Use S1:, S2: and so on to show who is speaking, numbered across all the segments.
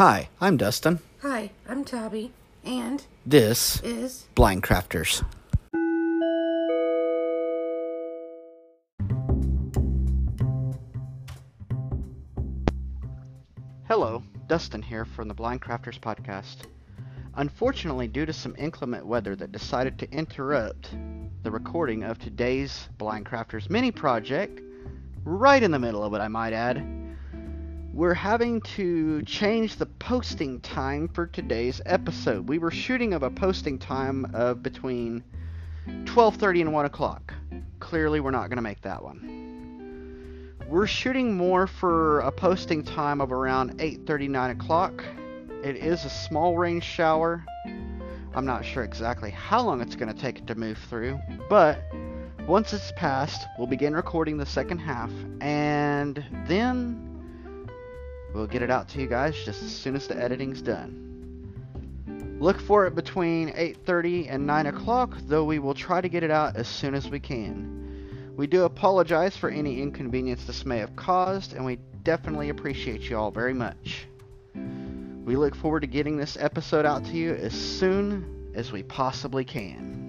S1: Hi, I'm Dustin.
S2: Hi, I'm Tabby, and
S1: This
S2: is
S1: Blind Crafters. Hello, Dustin here from the Blind Crafters podcast. Unfortunately, due to some inclement weather that decided to interrupt the recording of today's Blind Crafters mini project, right in the middle of it, I might add, we're having to change the posting time for today's episode. We were shooting of a posting time of between 12:30 and 1 o'clock. Clearly, we're not going to make that one. We're shooting more for a posting time of around 8:30 9 o'clock. It is a small range shower. I'm not sure exactly how long it's going to take it to move through, but once it's passed, we'll begin recording the second half, and then We'll get it out to you guys just as soon as the editing's done. Look for it between 8:30 and 9 o'clock, though we will try to get it out as soon as we can. We do apologize for any inconvenience this may have caused, and we definitely appreciate you all very much. We look forward to getting this episode out to you as soon as we possibly can.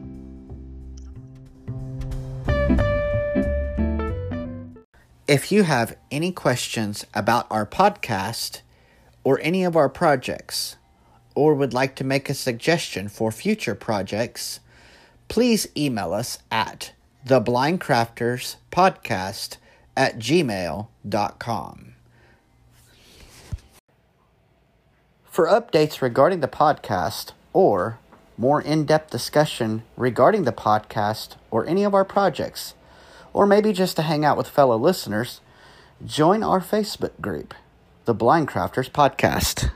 S1: If you have any questions about our podcast or any of our projects, or would like to make a suggestion for future projects, please email us at theblindcrafterspodcast at gmail.com. For updates regarding the podcast or more in depth discussion regarding the podcast or any of our projects, or maybe just to hang out with fellow listeners, join our Facebook group, the Blind Crafters Podcast.